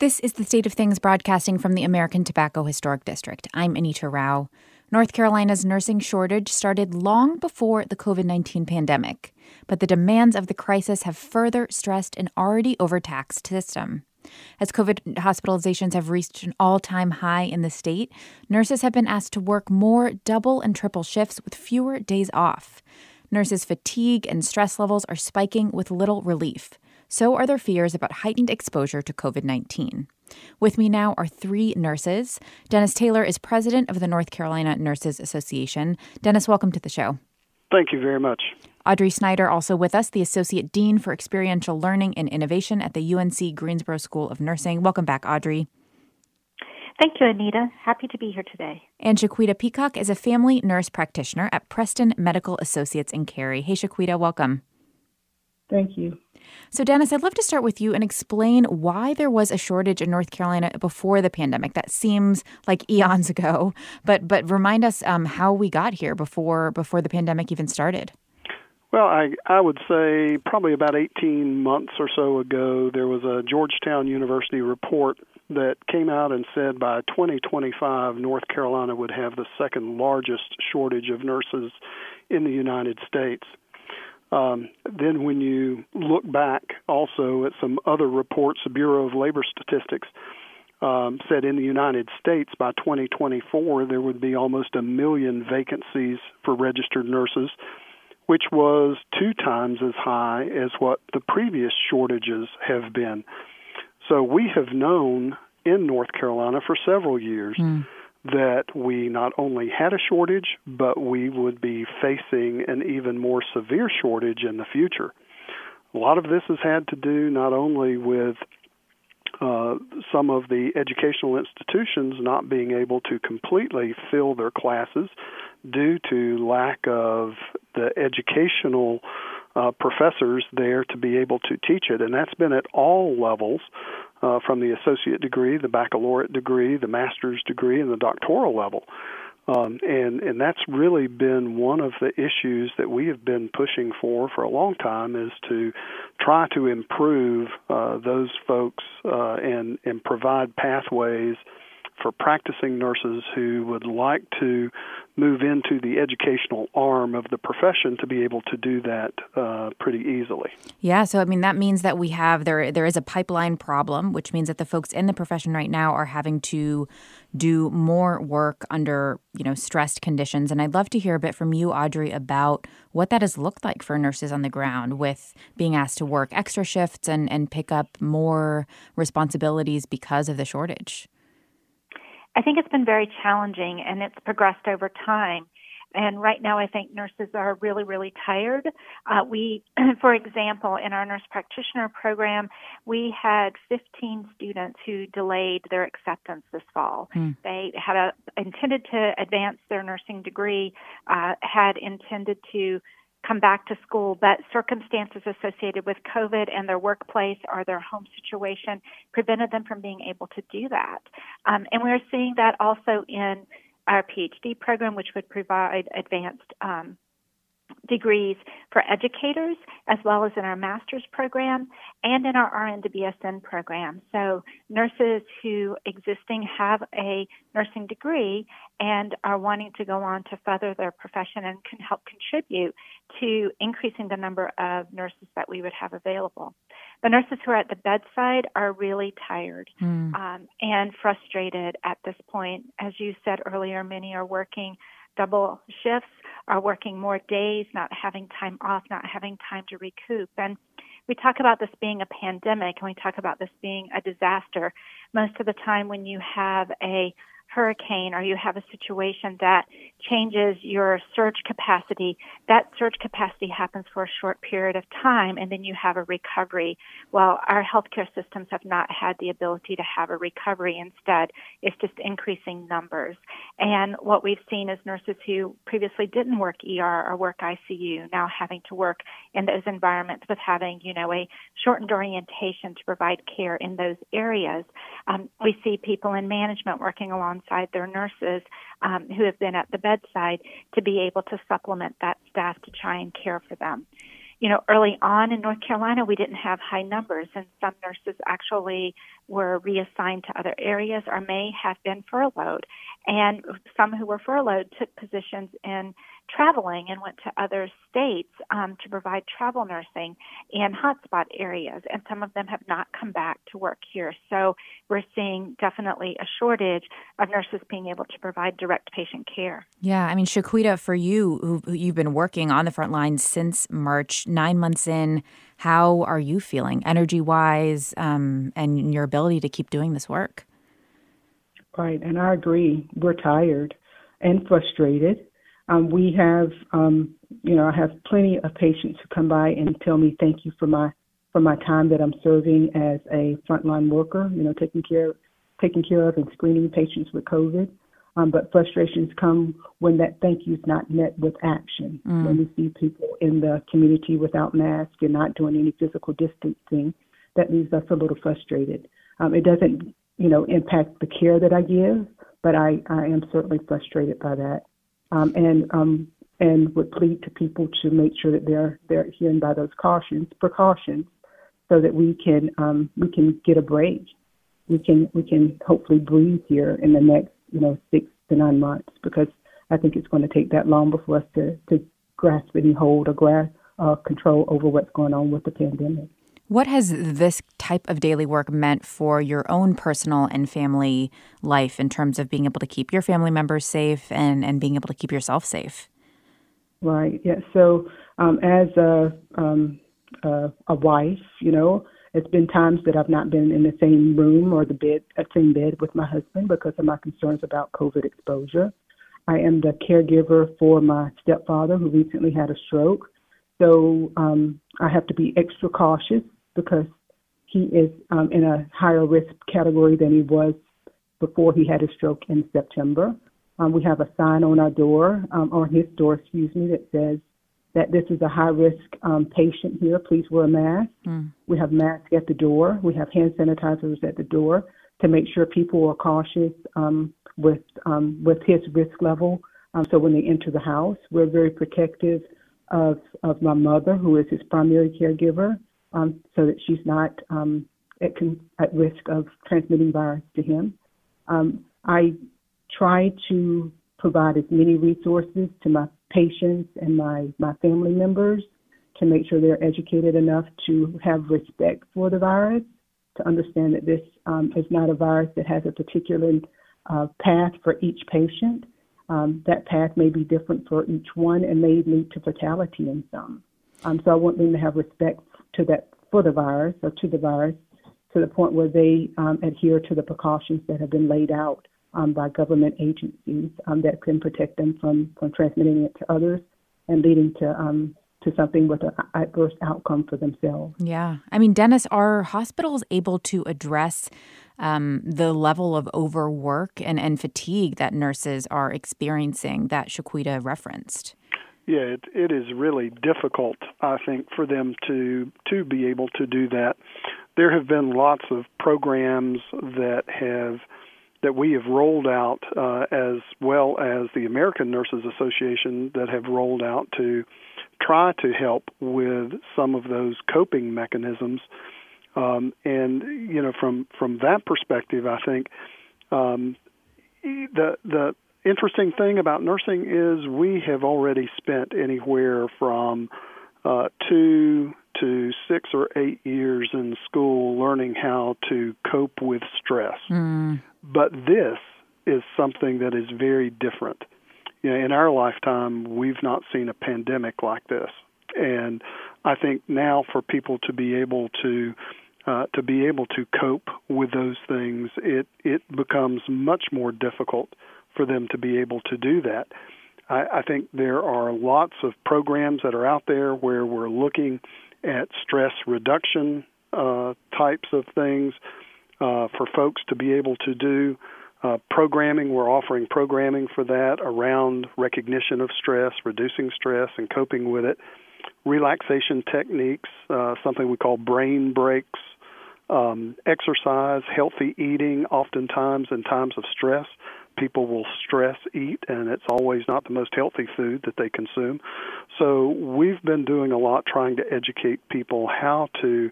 This is the State of Things broadcasting from the American Tobacco Historic District. I'm Anita Rao. North Carolina's nursing shortage started long before the COVID 19 pandemic, but the demands of the crisis have further stressed an already overtaxed system. As COVID hospitalizations have reached an all time high in the state, nurses have been asked to work more double and triple shifts with fewer days off. Nurses' fatigue and stress levels are spiking with little relief. So are their fears about heightened exposure to COVID 19. With me now are three nurses. Dennis Taylor is president of the North Carolina Nurses Association. Dennis, welcome to the show. Thank you very much. Audrey Snyder, also with us, the Associate Dean for Experiential Learning and Innovation at the UNC Greensboro School of Nursing. Welcome back, Audrey. Thank you, Anita. Happy to be here today. And Shaquita Peacock is a family nurse practitioner at Preston Medical Associates in Cary. Hey, Shaquita, welcome. Thank you. So, Dennis, I'd love to start with you and explain why there was a shortage in North Carolina before the pandemic. That seems like eons ago, but but remind us um, how we got here before before the pandemic even started. Well, I I would say probably about 18 months or so ago, there was a Georgetown University report that came out and said by 2025, North Carolina would have the second largest shortage of nurses in the United States. Um, then, when you look back also at some other reports, the Bureau of Labor Statistics um, said in the United States by 2024 there would be almost a million vacancies for registered nurses, which was two times as high as what the previous shortages have been. So we have known in North Carolina for several years. Mm that we not only had a shortage, but we would be facing an even more severe shortage in the future. A lot of this has had to do not only with uh, some of the educational institutions not being able to completely fill their classes due to lack of the educational uh, professors there to be able to teach it, and that's been at all levels uh, from the associate degree, the baccalaureate degree, the master's degree, and the doctoral level. Um, and and that's really been one of the issues that we have been pushing for for a long time is to try to improve uh, those folks uh, and and provide pathways for practicing nurses who would like to move into the educational arm of the profession to be able to do that uh, pretty easily. Yeah, so I mean that means that we have there there is a pipeline problem, which means that the folks in the profession right now are having to do more work under you know stressed conditions. And I'd love to hear a bit from you, Audrey, about what that has looked like for nurses on the ground with being asked to work extra shifts and and pick up more responsibilities because of the shortage. I think it's been very challenging and it's progressed over time. And right now, I think nurses are really, really tired. Uh, we, for example, in our nurse practitioner program, we had 15 students who delayed their acceptance this fall. Hmm. They had a, intended to advance their nursing degree, uh, had intended to come back to school, but circumstances associated with COVID and their workplace or their home situation prevented them from being able to do that. Um, and we're seeing that also in our PhD program, which would provide advanced um, degrees for educators as well as in our master's program and in our RN to BSN program. So nurses who existing have a nursing degree and are wanting to go on to further their profession and can help contribute to increasing the number of nurses that we would have available. The nurses who are at the bedside are really tired mm. um, and frustrated at this point. As you said earlier, many are working double shifts, are working more days, not having time off, not having time to recoup. And we talk about this being a pandemic and we talk about this being a disaster. Most of the time, when you have a hurricane or you have a situation that changes your surge capacity, that surge capacity happens for a short period of time and then you have a recovery. Well, our healthcare systems have not had the ability to have a recovery. Instead, it's just increasing numbers. And what we've seen is nurses who previously didn't work ER or work ICU now having to work in those environments with having, you know, a shortened orientation to provide care in those areas. Um, we see people in management working alongside their nurses um, who have been at the bedside to be able to supplement that staff to try and care for them. You know, early on in North Carolina, we didn't have high numbers, and some nurses actually were reassigned to other areas or may have been furloughed. And some who were furloughed took positions in traveling and went to other states um, to provide travel nursing in hotspot areas. And some of them have not come back to work here. So we're seeing definitely a shortage of nurses being able to provide direct patient care. Yeah, I mean, Shaquita, for you, who you've been working on the front lines since March, nine months in, how are you feeling energy wise um, and your ability to keep doing this work? Right, and I agree. We're tired and frustrated. Um, we have, um, you know, I have plenty of patients who come by and tell me thank you for my for my time that I'm serving as a frontline worker. You know, taking care taking care of and screening patients with COVID. Um, but frustrations come when that thank you is not met with action. Mm. When we see people in the community without masks and not doing any physical distancing, that leaves us a little frustrated. Um, it doesn't, you know, impact the care that I give, but I, I am certainly frustrated by that, um, and um, and would plead to people to make sure that they're they're adhering by those cautions precautions, so that we can um, we can get a break. We can we can hopefully breathe here in the next you know, six to nine months because I think it's going to take that long before us to, to grasp any hold or grasp uh, control over what's going on with the pandemic. What has this type of daily work meant for your own personal and family life in terms of being able to keep your family members safe and, and being able to keep yourself safe? Right. Yeah. So, um, as a um, a wife, you know, it's been times that I've not been in the same room or the bed, uh, same bed with my husband because of my concerns about COVID exposure. I am the caregiver for my stepfather who recently had a stroke. So um, I have to be extra cautious because he is um, in a higher risk category than he was before he had a stroke in September. Um, we have a sign on our door, um, on his door, excuse me, that says that this is a high risk um, patient here. Please wear a mask. Mm. We have masks at the door. We have hand sanitizers at the door to make sure people are cautious um, with um, with his risk level. Um, so when they enter the house, we're very protective of of my mother, who is his primary caregiver, um, so that she's not um, at, con- at risk of transmitting virus to him. I try to provide as many resources to my patients and my, my family members to make sure they're educated enough to have respect for the virus, to understand that this um, is not a virus that has a particular uh, path for each patient. Um, that path may be different for each one and may lead to fatality in some. Um, so I want them to have respect to that for the virus or to the virus to the point where they um, adhere to the precautions that have been laid out um, by government agencies um, that can protect them from, from transmitting it to others and leading to um, to something with an adverse outcome for themselves. Yeah, I mean, Dennis, are hospitals able to address um, the level of overwork and, and fatigue that nurses are experiencing that Shaquita referenced? Yeah, it, it is really difficult, I think, for them to to be able to do that. There have been lots of programs that have that we have rolled out, uh, as well as the American Nurses Association that have rolled out to try to help with some of those coping mechanisms. Um, and you know, from from that perspective, I think um, the the interesting thing about nursing is we have already spent anywhere from uh, two to six or eight years in school learning how to cope with stress. Mm. But this is something that is very different. You know, in our lifetime, we've not seen a pandemic like this, and I think now for people to be able to uh, to be able to cope with those things, it it becomes much more difficult for them to be able to do that. I, I think there are lots of programs that are out there where we're looking at stress reduction uh, types of things uh, for folks to be able to do. Uh, programming, we're offering programming for that around recognition of stress, reducing stress, and coping with it. Relaxation techniques, uh, something we call brain breaks, um, exercise, healthy eating, oftentimes in times of stress people will stress eat, and it's always not the most healthy food that they consume. So we've been doing a lot trying to educate people how to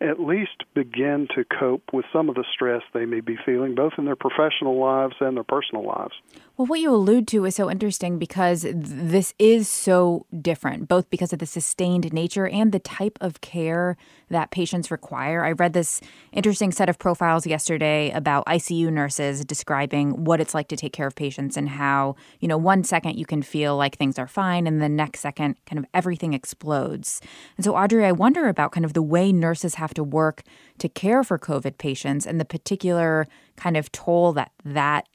at least begin to cope with some of the stress they may be feeling, both in their professional lives and their personal lives. Well, what you allude to is so interesting because this is so different, both because of the sustained nature and the type of care that patients require. I read this interesting set of profiles yesterday about ICU nurses describing what it's like to take care of patients and how, you know, one second you can feel like things are fine and the next second kind of everything explodes. And so, Audrey, I wonder about kind of the way nurses have to work to care for COVID patients and the particular kind of toll that that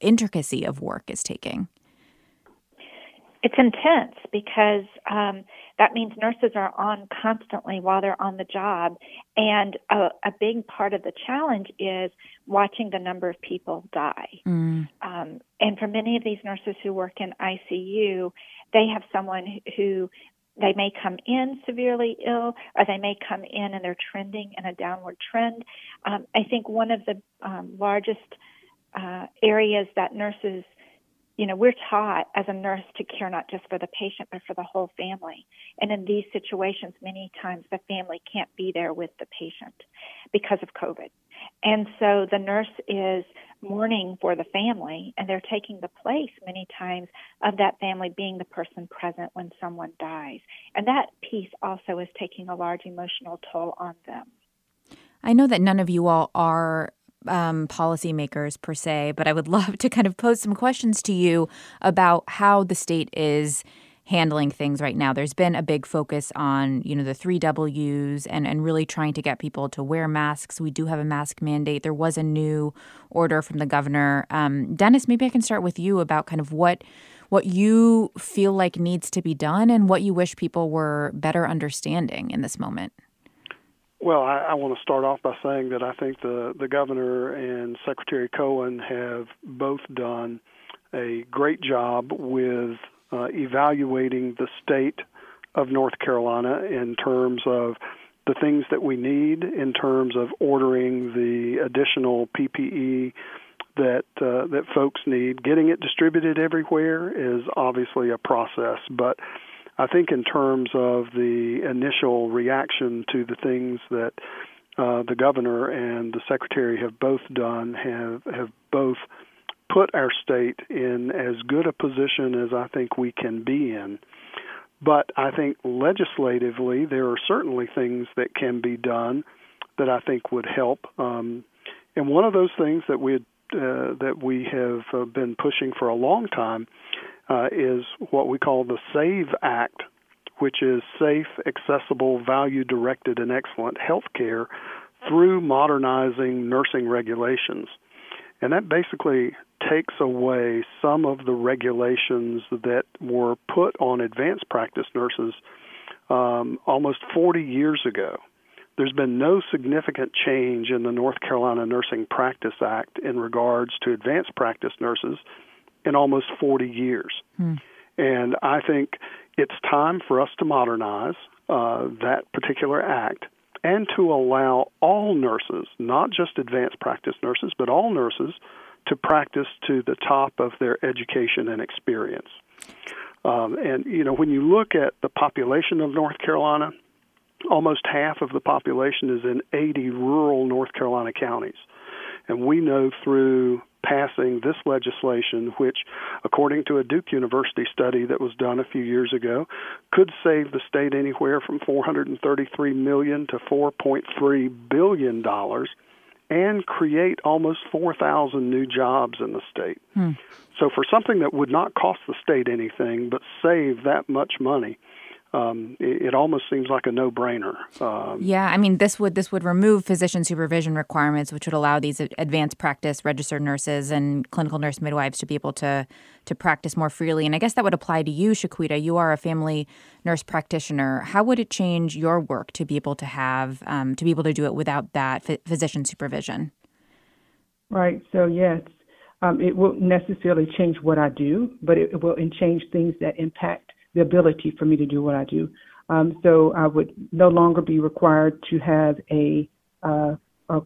intricacy of work is taking? It's intense because um, that means nurses are on constantly while they're on the job. And a, a big part of the challenge is watching the number of people die. Mm. Um, and for many of these nurses who work in ICU, they have someone who they may come in severely ill or they may come in and they're trending in a downward trend. Um, I think one of the um, largest uh, areas that nurses, you know, we're taught as a nurse to care not just for the patient but for the whole family. And in these situations, many times the family can't be there with the patient because of COVID. And so the nurse is mourning for the family and they're taking the place many times of that family being the person present when someone dies. And that piece also is taking a large emotional toll on them. I know that none of you all are um, policymakers per se, but I would love to kind of pose some questions to you about how the state is handling things right now. There's been a big focus on, you know, the three W's and, and really trying to get people to wear masks. We do have a mask mandate. There was a new order from the governor. Um, Dennis, maybe I can start with you about kind of what what you feel like needs to be done and what you wish people were better understanding in this moment. Well, I, I want to start off by saying that I think the, the governor and Secretary Cohen have both done a great job with uh, evaluating the state of North Carolina in terms of the things that we need, in terms of ordering the additional PPE that uh, that folks need. Getting it distributed everywhere is obviously a process, but I think in terms of the initial reaction to the things that uh, the governor and the secretary have both done have have both put our state in as good a position as I think we can be in. But I think legislatively, there are certainly things that can be done that I think would help. Um, and one of those things that we uh, that we have uh, been pushing for a long time uh, is what we call the SAVE Act, which is safe, accessible, value directed, and excellent health care through modernizing nursing regulations. And that basically takes away some of the regulations that were put on advanced practice nurses um, almost 40 years ago. There's been no significant change in the North Carolina Nursing Practice Act in regards to advanced practice nurses in almost 40 years. Hmm. And I think it's time for us to modernize uh, that particular act and to allow all nurses, not just advanced practice nurses, but all nurses, to practice to the top of their education and experience. Um, and you know, when you look at the population of North Carolina, almost half of the population is in 80 rural North Carolina counties. And we know through passing this legislation, which, according to a Duke University study that was done a few years ago, could save the state anywhere from 433 million to 4.3 billion dollars and create almost 4,000 new jobs in the state. Hmm. So, for something that would not cost the state anything but save that much money, um, it, it, almost seems like a no-brainer. Um, yeah, I mean, this would this would remove physician supervision requirements, which would allow these advanced practice registered nurses and clinical nurse midwives to be able to to practice more freely. And I guess that would apply to you, Shaquita. You are a family nurse practitioner. How would it change your work to be able to have um, to be able to do it without that physician supervision? Right. So yes, um, it won't necessarily change what I do, but it, it will change things that impact the ability for me to do what I do. Um, so I would no longer be required to have a, uh, a,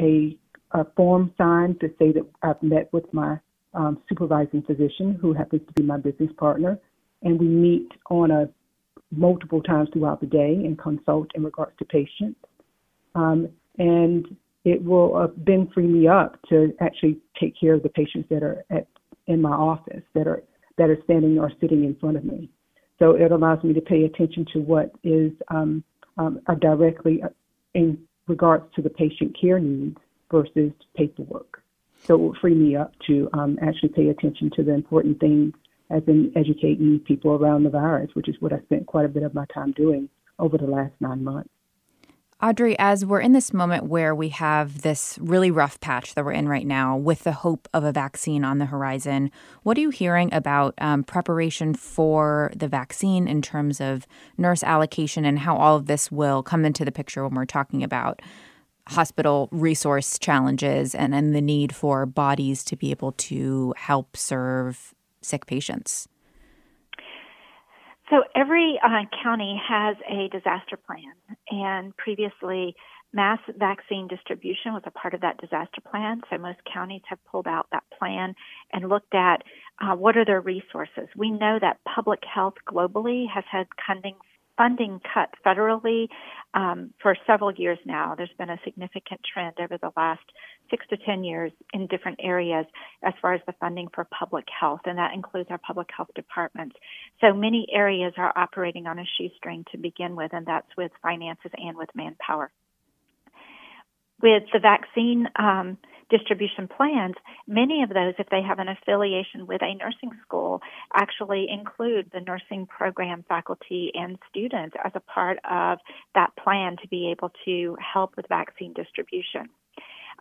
a, a form signed to say that I've met with my um, supervising physician, who happens to be my business partner, and we meet on a multiple times throughout the day and consult in regards to patients. um, and it will uh, then free me up to actually take care of the patients that are at in my office that are that are standing or sitting in front of me. So it allows me to pay attention to what is um, um, directly uh, in regards to the patient care needs versus paperwork. So it will free me up to um, actually pay attention to the important things as in educating people around the virus, which is what I spent quite a bit of my time doing over the last nine months. Audrey, as we're in this moment where we have this really rough patch that we're in right now with the hope of a vaccine on the horizon, what are you hearing about um, preparation for the vaccine in terms of nurse allocation and how all of this will come into the picture when we're talking about hospital resource challenges and, and the need for bodies to be able to help serve sick patients? So every uh, county has a disaster plan, and previously, mass vaccine distribution was a part of that disaster plan. So most counties have pulled out that plan and looked at uh, what are their resources. We know that public health globally has had funding funding cut federally um, for several years now. There's been a significant trend over the last six to 10 years in different areas as far as the funding for public health, and that includes our public health departments. So many areas are operating on a shoestring to begin with, and that's with finances and with manpower. With the vaccine, um, distribution plans, many of those, if they have an affiliation with a nursing school, actually include the nursing program faculty and students as a part of that plan to be able to help with vaccine distribution.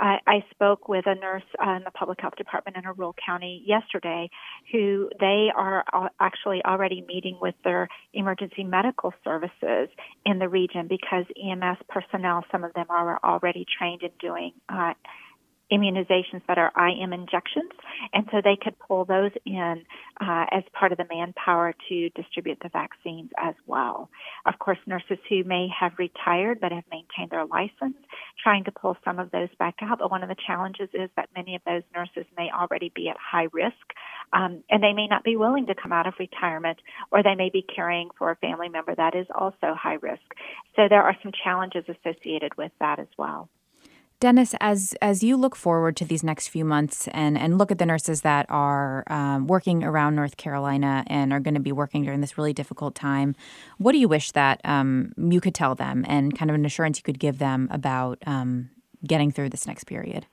I, I spoke with a nurse uh, in the public health department in a rural county yesterday who they are actually already meeting with their emergency medical services in the region because EMS personnel, some of them are already trained in doing uh, immunizations that are IM injections, and so they could pull those in uh, as part of the manpower to distribute the vaccines as well. Of course, nurses who may have retired but have maintained their license, trying to pull some of those back out. But one of the challenges is that many of those nurses may already be at high risk, um, and they may not be willing to come out of retirement, or they may be caring for a family member that is also high risk. So there are some challenges associated with that as well. Dennis, as as you look forward to these next few months and and look at the nurses that are um, working around North Carolina and are going to be working during this really difficult time, what do you wish that um, you could tell them and kind of an assurance you could give them about um, getting through this next period?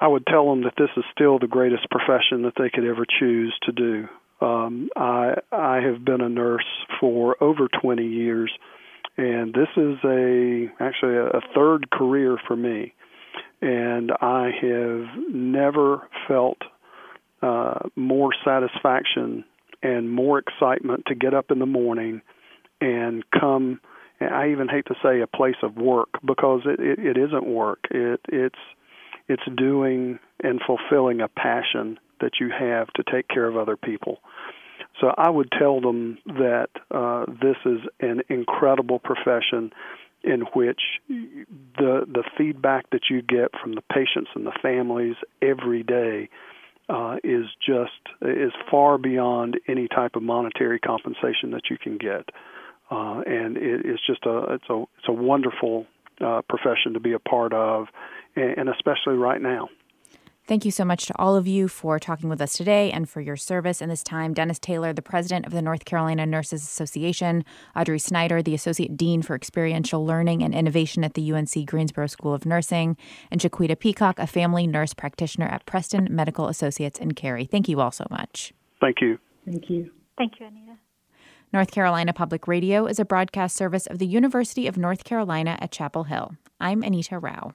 I would tell them that this is still the greatest profession that they could ever choose to do. Um, I I have been a nurse for over 20 years and this is a actually a, a third career for me and i have never felt uh, more satisfaction and more excitement to get up in the morning and come and I even hate to say a place of work because it, it, it isn't work. It it's it's doing and fulfilling a passion that you have to take care of other people. So I would tell them that uh, this is an incredible profession in which the the feedback that you get from the patients and the families every day uh, is just is far beyond any type of monetary compensation that you can get, uh, and it, it's just a it's a it's a wonderful uh, profession to be a part of, and, and especially right now. Thank you so much to all of you for talking with us today and for your service in this time. Dennis Taylor, the president of the North Carolina Nurses Association, Audrey Snyder, the associate dean for experiential learning and innovation at the UNC Greensboro School of Nursing, and Shaquita Peacock, a family nurse practitioner at Preston Medical Associates in Cary. Thank you all so much. Thank you. Thank you. Thank you, Anita. North Carolina Public Radio is a broadcast service of the University of North Carolina at Chapel Hill. I'm Anita Rao.